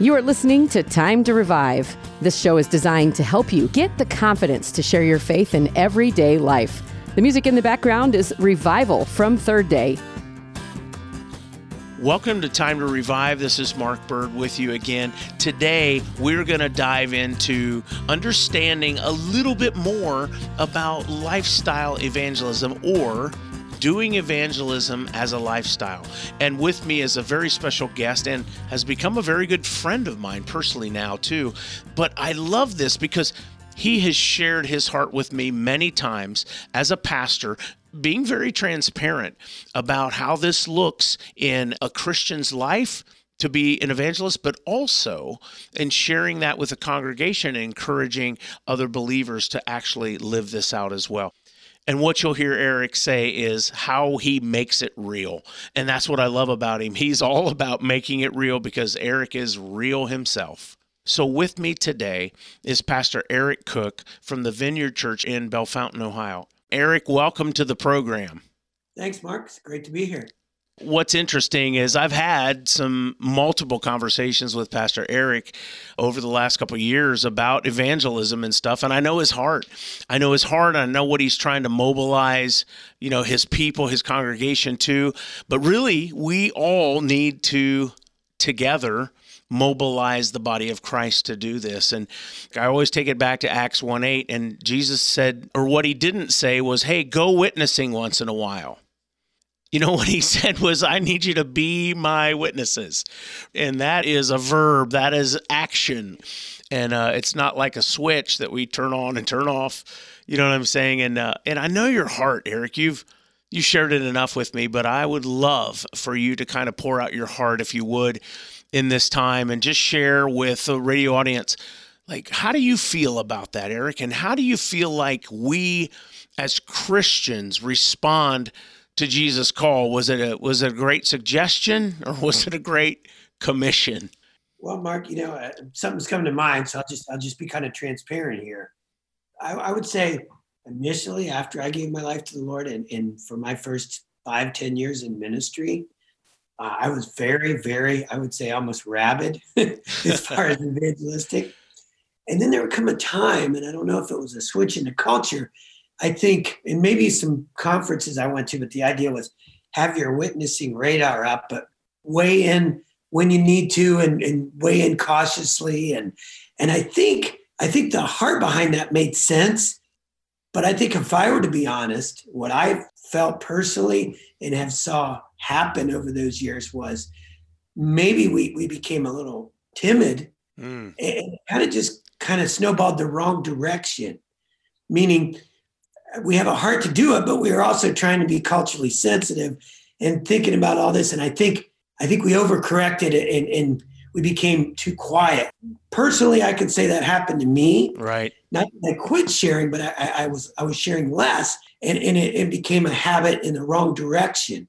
You are listening to Time to Revive. This show is designed to help you get the confidence to share your faith in everyday life. The music in the background is Revival from Third Day. Welcome to Time to Revive. This is Mark Bird with you again. Today, we're going to dive into understanding a little bit more about lifestyle evangelism or doing evangelism as a lifestyle. And with me is a very special guest and has become a very good friend of mine personally now, too. But I love this because he has shared his heart with me many times as a pastor, being very transparent about how this looks in a Christian's life to be an evangelist, but also in sharing that with the congregation and encouraging other believers to actually live this out as well. And what you'll hear Eric say is how he makes it real. And that's what I love about him. He's all about making it real because Eric is real himself. So, with me today is Pastor Eric Cook from the Vineyard Church in Bellefontaine, Ohio. Eric, welcome to the program. Thanks, Mark. It's great to be here what's interesting is I've had some multiple conversations with Pastor Eric over the last couple years about evangelism and stuff and I know his heart. I know his heart, I know what he's trying to mobilize, you know, his people, his congregation to, but really we all need to together mobilize the body of Christ to do this. And I always take it back to Acts 1 8. And Jesus said, or what he didn't say was, hey, go witnessing once in a while you know what he said was i need you to be my witnesses. And that is a verb that is action. And uh, it's not like a switch that we turn on and turn off. You know what i'm saying? And uh, and i know your heart eric. You've you shared it enough with me but i would love for you to kind of pour out your heart if you would in this time and just share with the radio audience like how do you feel about that eric? And how do you feel like we as christians respond to Jesus' call? Was it a was it a great suggestion or was it a great commission? Well, Mark, you know uh, something's coming to mind, so I'll just I'll just be kind of transparent here. I, I would say initially, after I gave my life to the Lord, and, and for my first five ten years in ministry, uh, I was very, very, I would say almost rabid as far as evangelistic. And then there would come a time, and I don't know if it was a switch in the culture, I think, and maybe some conferences I went to, but the idea was have your witnessing radar up, but weigh in when you need to and, and weigh in cautiously. And and I think I think the heart behind that made sense. But I think if I were to be honest, what I felt personally and have saw happen over those years was maybe we we became a little timid mm. and kind of just kind of snowballed the wrong direction. Meaning we have a heart to do it, but we are also trying to be culturally sensitive and thinking about all this. And I think I think we overcorrected and, and we became too quiet. Personally, I can say that happened to me. Right. Not that I quit sharing, but I, I was I was sharing less, and, and it, it became a habit in the wrong direction.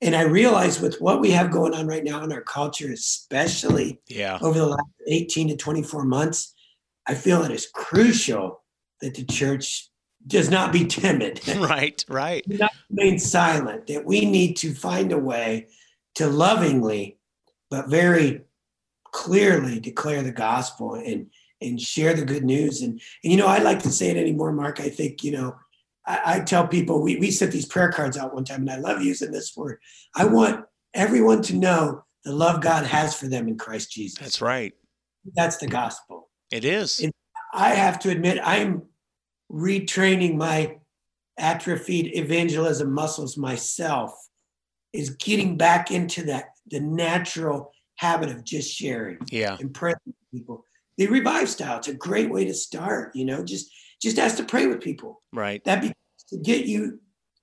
And I realized with what we have going on right now in our culture, especially yeah. over the last 18 to 24 months, I feel it is crucial that the church does not be timid. Right, right. Do not remain silent. That we need to find a way to lovingly, but very clearly declare the gospel and and share the good news. And, and you know, I like to say it anymore, Mark. I think, you know, I, I tell people we, we set these prayer cards out one time, and I love using this word. I want everyone to know the love God has for them in Christ Jesus. That's right. That's the gospel. It is. And I have to admit, I'm retraining my atrophied evangelism muscles myself is getting back into that the natural habit of just sharing yeah. and praying with people. The revive style it's a great way to start you know just just ask to pray with people. Right. That be to get you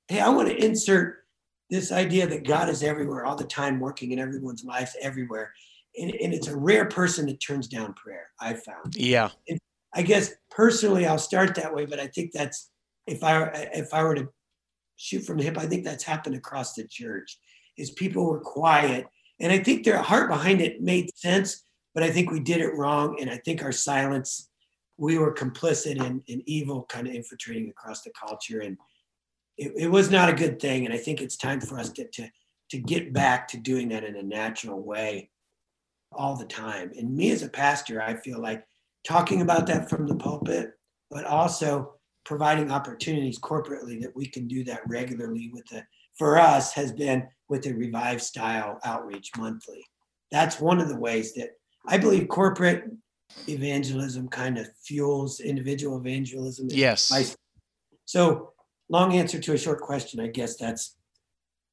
hey i want to insert this idea that god is everywhere all the time working in everyone's life everywhere and, and it's a rare person that turns down prayer i found. Yeah I guess personally, I'll start that way, but I think that's if I if I were to shoot from the hip, I think that's happened across the church. Is people were quiet, and I think their heart behind it made sense, but I think we did it wrong, and I think our silence, we were complicit in, in evil kind of infiltrating across the culture, and it, it was not a good thing. And I think it's time for us to, to to get back to doing that in a natural way all the time. And me as a pastor, I feel like talking about that from the pulpit, but also providing opportunities corporately that we can do that regularly with the for us has been with the revive style outreach monthly. That's one of the ways that i believe corporate evangelism kind of fuels individual evangelism. Yes. So long answer to a short question i guess that's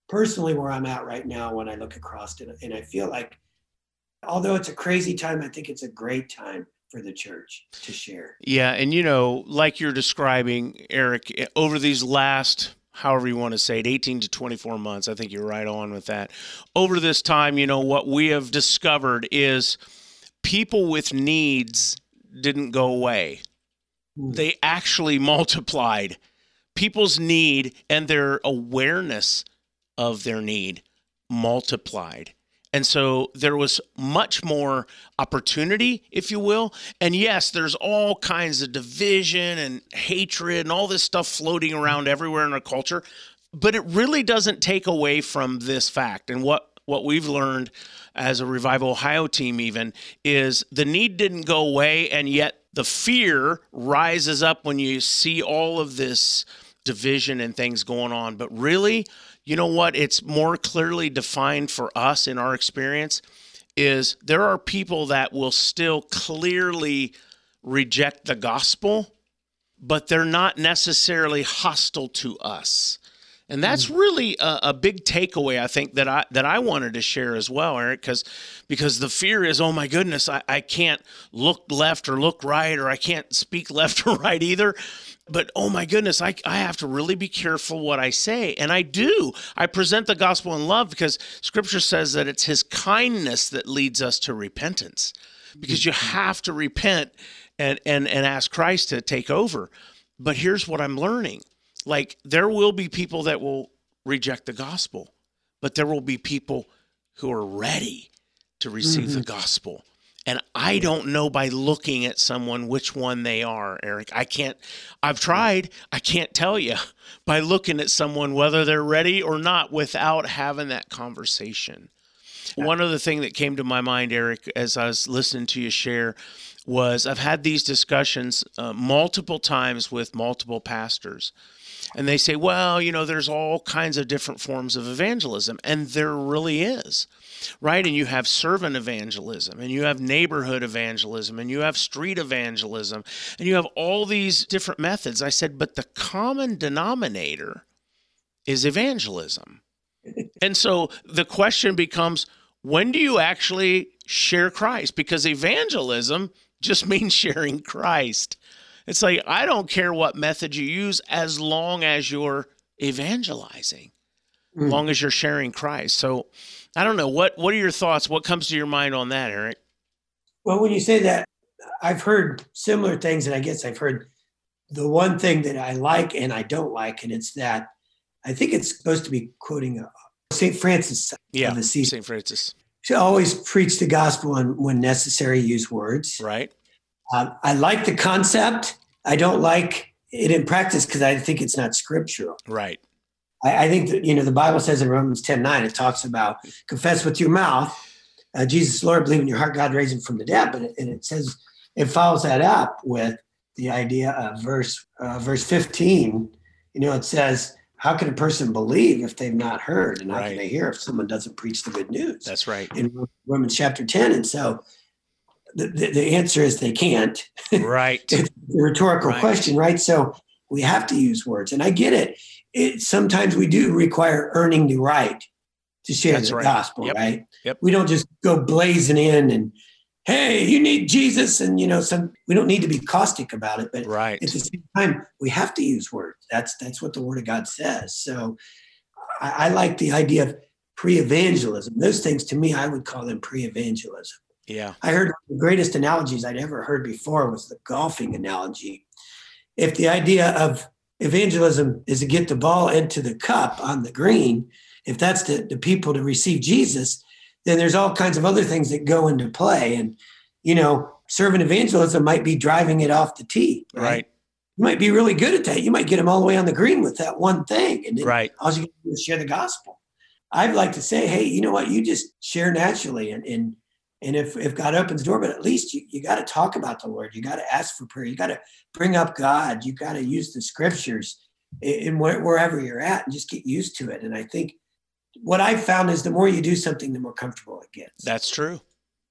personally where i'm at right now when i look across it and i feel like although it's a crazy time i think it's a great time for the church to share. Yeah, and you know, like you're describing, Eric, eh, over these last however you want to say it 18 to 24 months i think you're right on with that over this time you know what we have discovered is people with needs didn't go away mm. they actually multiplied people's need and their awareness of their need multiplied and so there was much more opportunity, if you will. And yes, there's all kinds of division and hatred and all this stuff floating around everywhere in our culture. But it really doesn't take away from this fact. And what, what we've learned as a Revival Ohio team, even, is the need didn't go away. And yet the fear rises up when you see all of this division and things going on. But really, you know what? It's more clearly defined for us in our experience is there are people that will still clearly reject the gospel, but they're not necessarily hostile to us. And that's mm. really a, a, big takeaway, I think, that I that I wanted to share as well, Eric, because because the fear is, oh my goodness, I, I can't look left or look right, or I can't speak left or right either but oh my goodness, I, I have to really be careful what I say. And I do. I present the gospel in love because scripture says that it's his kindness that leads us to repentance. Because you mm-hmm. have to repent and, and, and ask Christ to take over. But here's what I'm learning like, there will be people that will reject the gospel, but there will be people who are ready to receive mm-hmm. the gospel. And I don't know by looking at someone which one they are, Eric. I can't, I've tried, I can't tell you by looking at someone whether they're ready or not without having that conversation. One other thing that came to my mind, Eric, as I was listening to you share, was I've had these discussions uh, multiple times with multiple pastors. And they say, well, you know, there's all kinds of different forms of evangelism. And there really is right? And you have servant evangelism, and you have neighborhood evangelism, and you have street evangelism, and you have all these different methods. I said, but the common denominator is evangelism. and so the question becomes when do you actually share Christ? Because evangelism just means sharing Christ. It's like, I don't care what method you use as long as you're evangelizing, mm. long as you're sharing Christ. So I don't know. What What are your thoughts? What comes to your mind on that, Eric? Well, when you say that, I've heard similar things, and I guess I've heard the one thing that I like and I don't like, and it's that I think it's supposed to be quoting uh, St. Francis yeah, of Assisi. St. Francis. She always preach the gospel and when necessary, use words. Right. Um, I like the concept. I don't like it in practice because I think it's not scriptural. Right. I, I, think that, you know, the Bible says in Romans 10 9, it talks about confess with your mouth, uh, Jesus Lord, believe in your heart, God raised him from the dead. But it, and it says, it follows that up with the idea of verse, uh, verse 15. You know, it says, how can a person believe if they've not heard? And how right. can they hear if someone doesn't preach the good news? That's right. In Romans chapter 10. And so the, the, the answer is they can't. Right. it's a rhetorical right. question, right? So we have to use words. And I get it it, sometimes we do require earning the right to share That's the right. gospel, yep. right? Yep. We don't just go blazing in and hey, you need Jesus, and you know, some we don't need to be caustic about it, but right. at the same time, we have to use words. That's that's what the Word of God says. So I, I like the idea of pre-evangelism. Those things to me, I would call them pre-evangelism. Yeah. I heard the greatest analogies I'd ever heard before was the golfing analogy. If the idea of evangelism is to get the ball into the cup on the green. If that's the, the people to receive Jesus, then there's all kinds of other things that go into play. And, you know, servant evangelism might be driving it off the tee. Right. right. You might be really good at that. You might get them all the way on the green with that one thing. And then right. all you do is share the gospel. I'd like to say, hey, you know what? You just share naturally and, and And if, if God opens the door, but at least you, you got to talk about the Lord. You got to ask for prayer. You got to bring up God. You got to use the scriptures in, wherever you're at and just get used to it. And I think what I've found is the more you do something, the more comfortable it gets. That's true.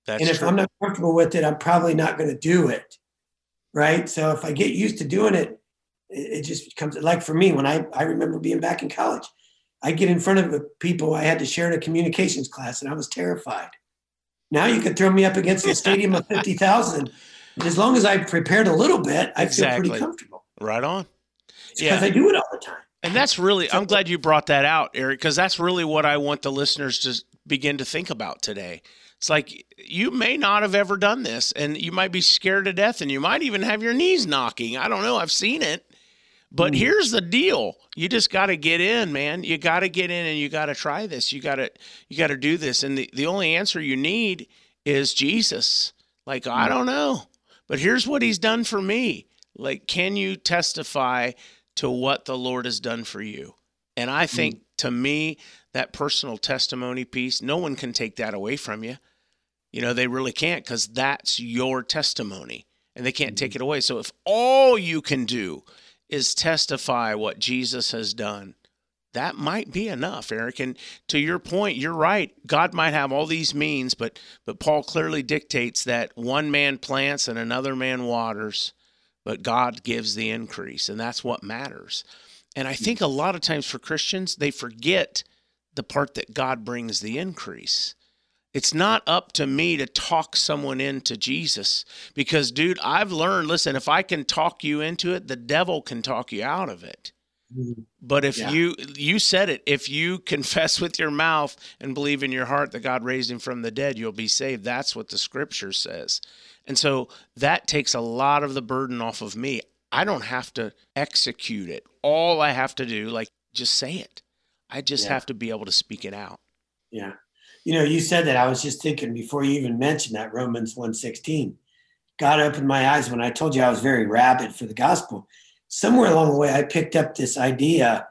That's and if true. I'm not comfortable with it, I'm probably not going to do it. Right. So if I get used to doing it, it, just becomes like for me, when I, I remember being back in college, I get in front of people I had to share in a communications class and I was terrified. Now you could throw me up against a stadium of 50,000. As long as I prepared a little bit, I Exactly. feel pretty comfortable. right on. Because I do it all the time. And that's really, I'm glad you brought that out, Eric, because that's really what I want the listeners to begin to think about today. It's like you may not have ever done this, and you might be scared to death, and you might even have your knees knocking. I don't know. I've seen it. But Mm. here's the deal. You just got to get in, man. You got to get in and you got to try this. You got to you got to do this. And the, the only answer you need is Jesus. Like, I don't know. But here's what he's done for me. Like, can you testify to what the Lord has done for you? And I think mm. to me, that personal testimony piece, no one can take that away from you. You know, they really can't because that's your testimony and they can't take mm. it away. So if all you can do is testify what Jesus has done, that might be enough, Eric. And to your point, you're right. God might have all these means, but but Paul clearly dictates that one man plants and another man waters, but God gives the increase, and that's what matters. And I think a lot of times for Christians, they forget the part that God brings the increase. It's not up to me to talk someone into Jesus because, dude, I've learned listen, if I can talk you into it, the devil can talk you out of it. But if Yeah. you you said it, if you confess with your mouth and believe in your heart that God raised him from the dead, you'll be saved. That's what the scripture says. And so that takes a lot of the burden off of me. I don't have to execute it. All I have to do, like just say it. I just Yeah. have to be able to speak it out. Yeah. You know, you said that I was just thinking before you even mentioned that Romans 116. God opened my eyes when I told you I was very rabid for the gospel. Somewhere along the way, I picked up this idea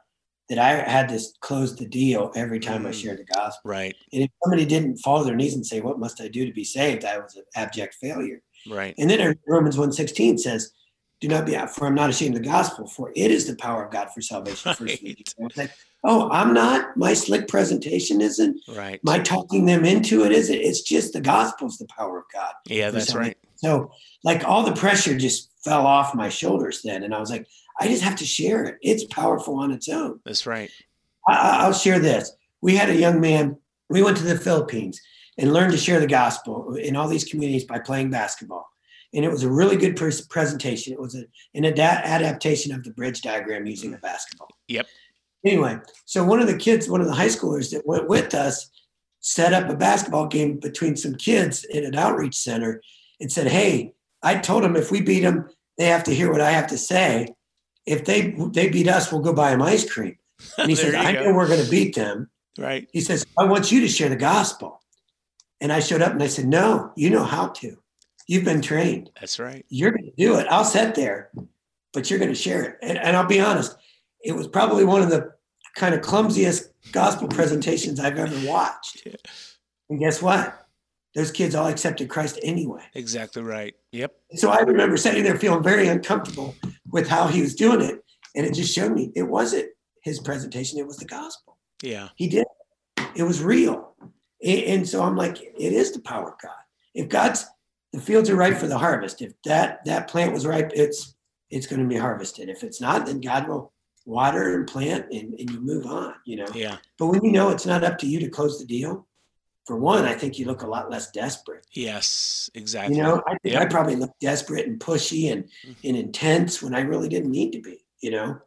that I had to close the deal every time I Mm. shared the gospel. Right. And if somebody didn't fall to their knees and say, What must I do to be saved? I was an abject failure. Right. And then Romans 116 says, Do not be for I'm not ashamed of the gospel, for it is the power of God for salvation. Right. Like, oh, I'm not, my slick presentation isn't, Right. my talking them into it isn't. It's just the gospel's the power of God. Yeah, that's salvation. right. So like all the pressure just fell off my shoulders then. And I was like, I just have to share it. It's powerful on its own. That's right. I, I- I'll share this. We had a young man, we went to the Philippines and learned to share the gospel in all these communities by playing basketball. And it was a really good pres- presentation. It was a, an ada- adaptation of the bridge diagram using a basketball. Yep. Anyway, so one of the kids, one of the high schoolers that went with us, set up a basketball game between some kids in an outreach center and said, Hey, I told them if we beat them, they have to hear what I have to say. If they they beat us, we'll go buy them ice cream. And he says, I go. know we're going to beat them. Right. He says, I want you to share the gospel. And I showed up and I said, No, you know how to. You've been trained. That's right. You're going to do it. I'll sit there, but you're going to share it. And, and I'll be honest, it was probably one of the kind of clumsiest gospel presentations I've ever watched. Yeah. And guess what? Those kids all accepted Christ anyway. Exactly right. Yep. So I remember sitting there feeling very uncomfortable with how he was doing it. And it just showed me it wasn't his presentation, it was the gospel. Yeah. He did. It was real. And so I'm like, it is the power of God. If God's the fields are ripe for the harvest. If that that plant was ripe, it's it's going to be harvested. If it's not, then God will water and plant and, and you move on, you know. Yeah. But when you know it's not up to you to close the deal, for one, I think you look a lot less desperate. Yes. Exactly. You know, I think I probably looked desperate and pushy and, mm-hmm. and intense when I really didn't need to be. You know,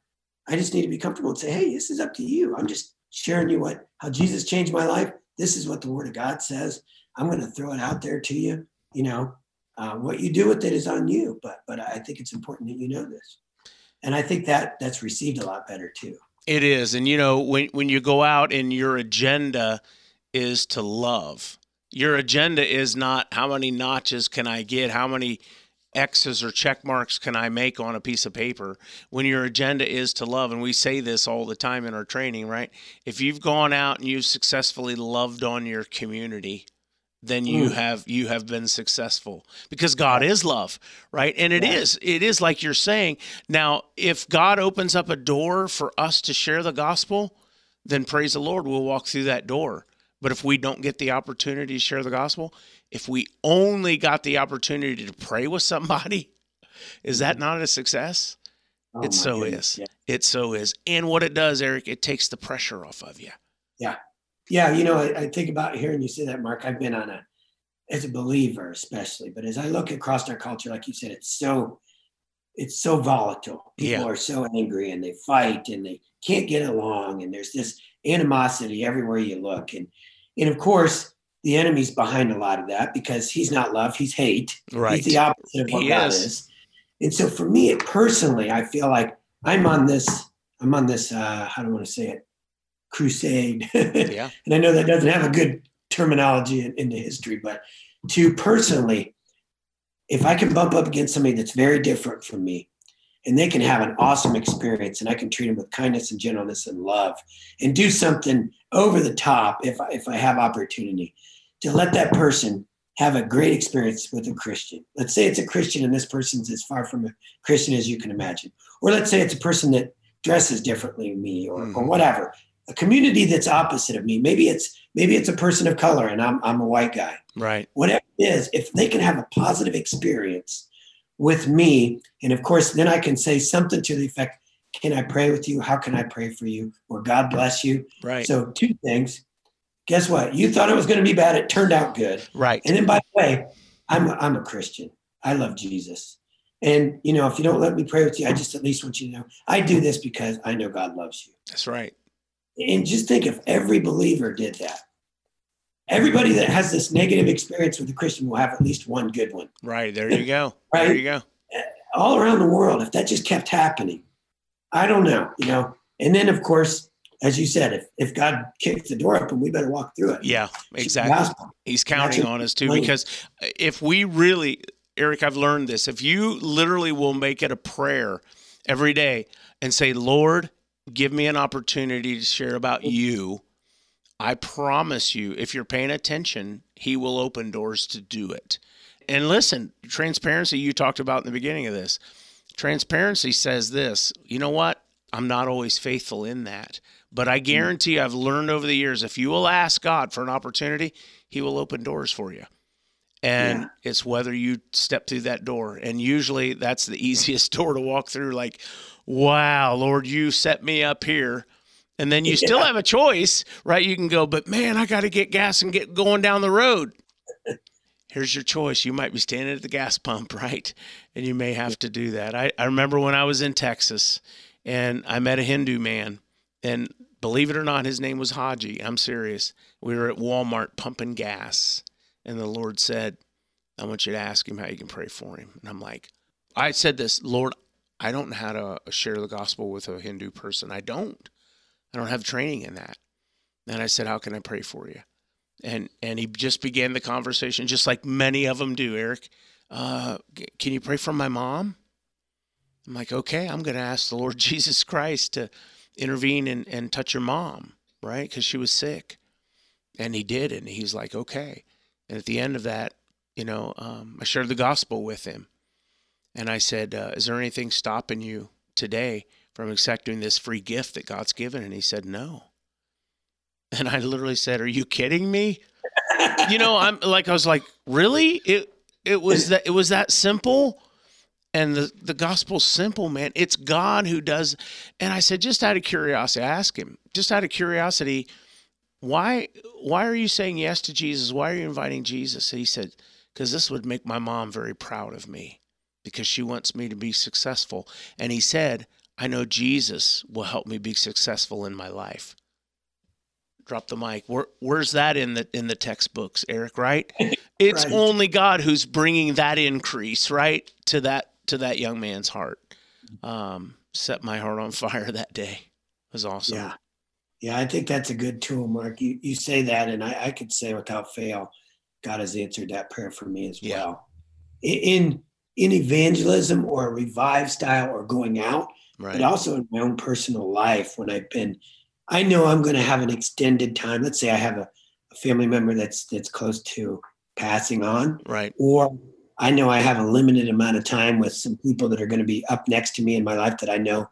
I just need to be comfortable and say, hey, this is up to you. I'm just sharing you what how Jesus changed my life. This is what the Word of God says. I'm going to throw it out there to you. You know, uh, what you do with it is on you. But but I think it's important that you know this, and I think that that's received a lot better too. It is. And you know, when when you go out and your agenda is to love. Your agenda is not how many notches can I get, how many X's or check marks can I make on a piece of paper. When your agenda is to love, and we say this all the time in our training, right? If you've gone out and you've successfully loved on your community, then you Mm. have you have been successful because God is love, right? And it Right. is it is like you're saying. Now, if God opens up a door for us to share the gospel, then praise the Lord, we'll walk through that door. But if we don't get the opportunity to share the gospel, if we only got the opportunity to pray with somebody, is that not a success? Oh, it so goodness, is. Yeah. It so is. And what it does, Eric, it takes the pressure off of you. yeah, you know, I, I think about hearing you say that, Mark. I've been on a, as a believer, especially, but as I look across our culture, like you said, it's so, it's so volatile. People Yeah. are so angry and they fight and they can't get along, and there's this animosity everywhere you look, and and of course the enemy's behind a lot of that because he's not love, he's hate. Right. He's the opposite of what He God is. is. And so for me personally, I feel like I'm on this, I'm on this, uh, how do I want to say it? Crusade. Yeah. and I know that doesn't have a good terminology in, in the history, but to personally, if I can bump up against somebody that's very different from me and they can have an awesome experience and I can treat them with kindness and gentleness and love and do something over the top if I, if I have opportunity to let that person have a great experience with a Christian. Let's say it's a Christian and this person's as far from a Christian as you can imagine. Or let's say it's a person that dresses differently than me or, or Mhm. whatever. A community that's opposite of me. Maybe it's maybe it's a person of color and I'm I'm a white guy. Right. Whatever it is, if they can have a positive experience with me, and of course then I can say something to the effect, can I pray with you? How can I pray for you? Or God bless you. Right. So two things. Guess what? You thought it was going to be bad. It turned out good. right. And then, by the way, I'm a, I'm a Christian. I love Jesus. And you know, if you don't let me pray with you, I just at least want you to know I do this because I know God loves you. That's right. And just think if every believer did that, everybody that has this negative experience with a Christian will have at least one good one. Right. There you go. Right. There you go. All around the world, if that just kept happening, I don't know, you know. And then, of course, as you said, if, if God kicks the door open, we better walk through it. Yeah. Exactly. He's counting That's on us too because if we really, Eric, I've learned this. If you literally will make it a prayer every day and say, Lord, give me an opportunity to share about you, I promise you, if you're paying attention, He will open doors to do it. And listen, transparency, you talked about in the beginning of this. Transparency says this you know what? I'm not always faithful in that. But I hmm. guarantee I've learned over the years if you will ask God for an opportunity, He will open doors for you. And Yeah. it's whether you step through that door. And usually that's the easiest door to walk through. Like, wow, Lord, you set me up here. And then you still have a choice, right? You can go, but man, I got to get gas and get going down the road. Here's your choice. You might be standing at the gas pump, right? And you may have to do that. I, I remember when I was in Texas and I met a Hindu man. And believe it or not, his name was Haji. I'm serious. We were at Walmart pumping gas. And the Lord said, I want you to ask him how you can pray for him. And I'm like, I said this, Lord, I don't know how to share the gospel with a Hindu person. I don't. I don't have training in that. And I said, How can I pray for you? And and he just began the conversation, just like many of them do, Eric. Uh, can you pray for my mom? I'm like, okay, I'm going to ask the Lord Jesus Christ to intervene and, and touch your mom, right? Because she was sick. And he did. And he's like, okay. And at the end of that, you know, um, I shared the gospel with him. And I said, uh, Is there anything stopping you today from accepting this free gift that God's given? And he said, No. And I literally said, Are you kidding me? you know, I'm like, I was like, Really? It it was that it was that simple. And the, the gospel's simple, man. It's God who does. And I said, just out of curiosity, ask him, just out of curiosity, why why are you saying yes to Jesus? Why are you inviting Jesus? He said, because this would make my mom very proud of me because she wants me to be successful. And he said, I know Jesus will help me be successful in my life. Drop the mic. Where, where's that in the in the textbooks, Eric? Right? It's Right. only God who's bringing that increase, right, to that to that young man's heart. Um, set my heart on fire that day. It was awesome. Yeah. Yeah, I think that's a good tool, Mark. You you say that, and I, I could say without fail, God has answered that prayer for me as Yeah. well. In in evangelism or a revive style or going out, Right. but also in my own personal life when I've been, I know I'm going to have an extended time. Let's say I have a, a family member that's that's close to passing on, Right. or I know I have a limited amount of time with some people that are going to be up next to me in my life that I know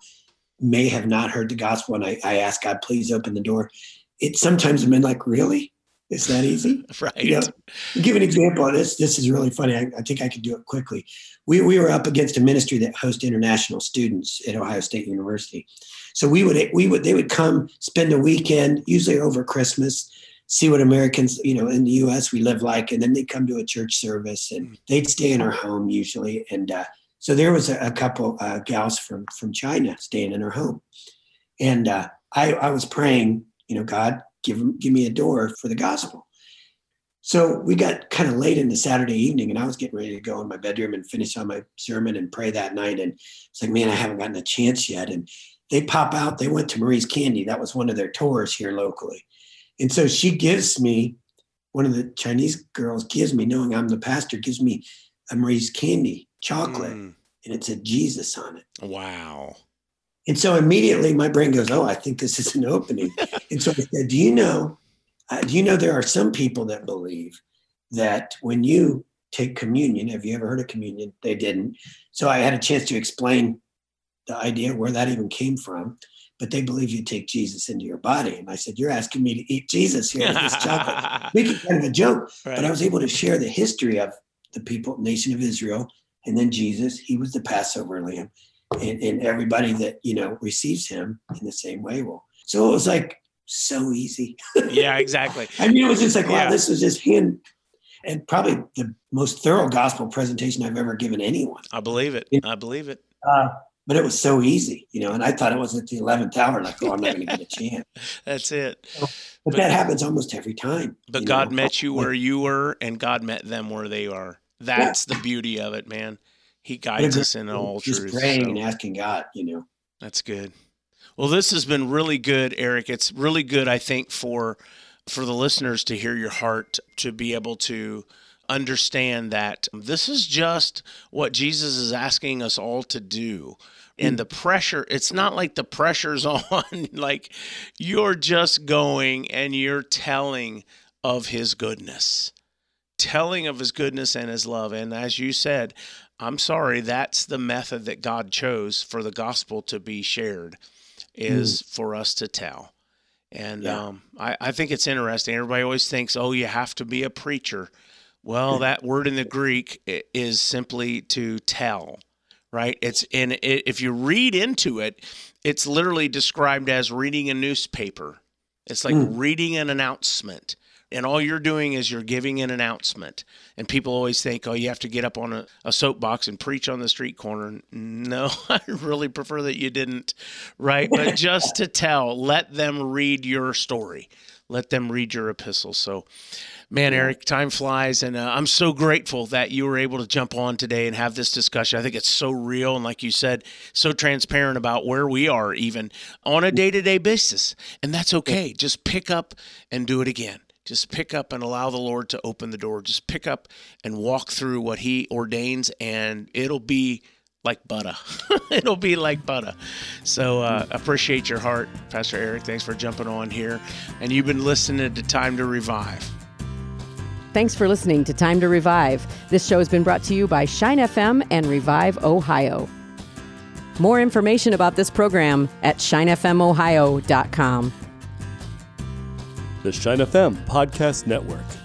may have not heard the gospel, and I, I ask God, please open the door. It sometimes been like, really? It's that easy? Right. Yeah. To give an example of this, this is really funny. I, I think I could do it quickly. We, we were up against a ministry that hosts international students at Ohio State University. So we would we would they would come spend a weekend, usually over Christmas, see what Americans, you know, in the U.S. we live like, and then they'd come to a church service and they'd stay in our home usually. And uh, so there was a, a couple uh, gals from from China staying in our home, and uh, I I was praying, you know, God give give me a door for the gospel. So we got kind of late into Saturday evening, and I was getting ready to go in my bedroom and finish on my sermon and pray that night. And it's like, man, I haven't gotten a chance yet. And they pop out. They went to Marie's Candy. That was one of their tours here locally. And so she gives me one of the Chinese girls gives me, knowing I'm the pastor, gives me a Marie's Candy chocolate, Mm, and it said Jesus on it. wow. And so immediately my brain goes, "Oh, I think this is an opening." and so I said, "Do you know? Uh, do you know there are some people that believe that when you take communion, have you ever heard of communion? They didn't. So I had a chance to explain the idea where that even came from. But they believe you take Jesus into your body. And I said, "You're asking me to eat Jesus here with this chocolate." Making kind of a joke, Right. but I was able to share the history of the people, nation of Israel, and then Jesus. He was the Passover lamb, and, and everybody that you know receives him in the same way will. So it was like so easy. yeah, exactly. I mean, it was just like, wow, Yeah. this was just hand, and probably the most thorough gospel presentation I've ever given anyone. I believe it. I believe it. Uh, but it was so easy, you know. And I thought it was at the eleventh hour, like, oh, I'm not going to get a chance. That's it. But, But- that happens almost every time. But God know. met you where you were, and God met them where they are. That's the beauty of it, man. He guides us in all just truth. praying so and asking God, you know. That's good. Well, this has been really good, Eric. It's really good, I think, for for the listeners to hear your heart, to be able to understand that this is just what Jesus is asking us all to do. And mm. the pressure, it's not like the pressure's on, like you're just going and you're telling of his goodness, telling of his goodness and his love. And as you said, I'm sorry, that's the method that God chose for the gospel to be shared, is for us to tell. And Yeah. um, I, I think it's interesting. Everybody always thinks, oh, you have to be a preacher. Well, that word in the Greek is simply to tell, right? It's in it, if you read into it, it's literally described as reading a newspaper. It's like Mm. reading an announcement. And all you're doing is you're giving an announcement. And people always think, oh, you have to get up on a, a soapbox and preach on the street corner. No, I really prefer that you didn't, right? But just to tell, let them read your story, let them read your epistle. So, man, Eric, time flies. And uh, I'm so grateful that you were able to jump on today and have this discussion. I think it's so real. And like you said, so transparent about where we are, even on a day to day basis. And that's okay. Just pick up and do it again. Just pick up and allow the Lord to open the door. Just pick up and walk through what He ordains, and it'll be like butter. it'll be like butter. So uh, appreciate your heart, Pastor Eric. Thanks for jumping on here. And you've been listening to Time to Revive. Thanks for listening to Time to Revive. This show has been brought to you by Shine FM and Revive Ohio. More information about this program at shinefmohio.com. The Shine FM Podcast Network.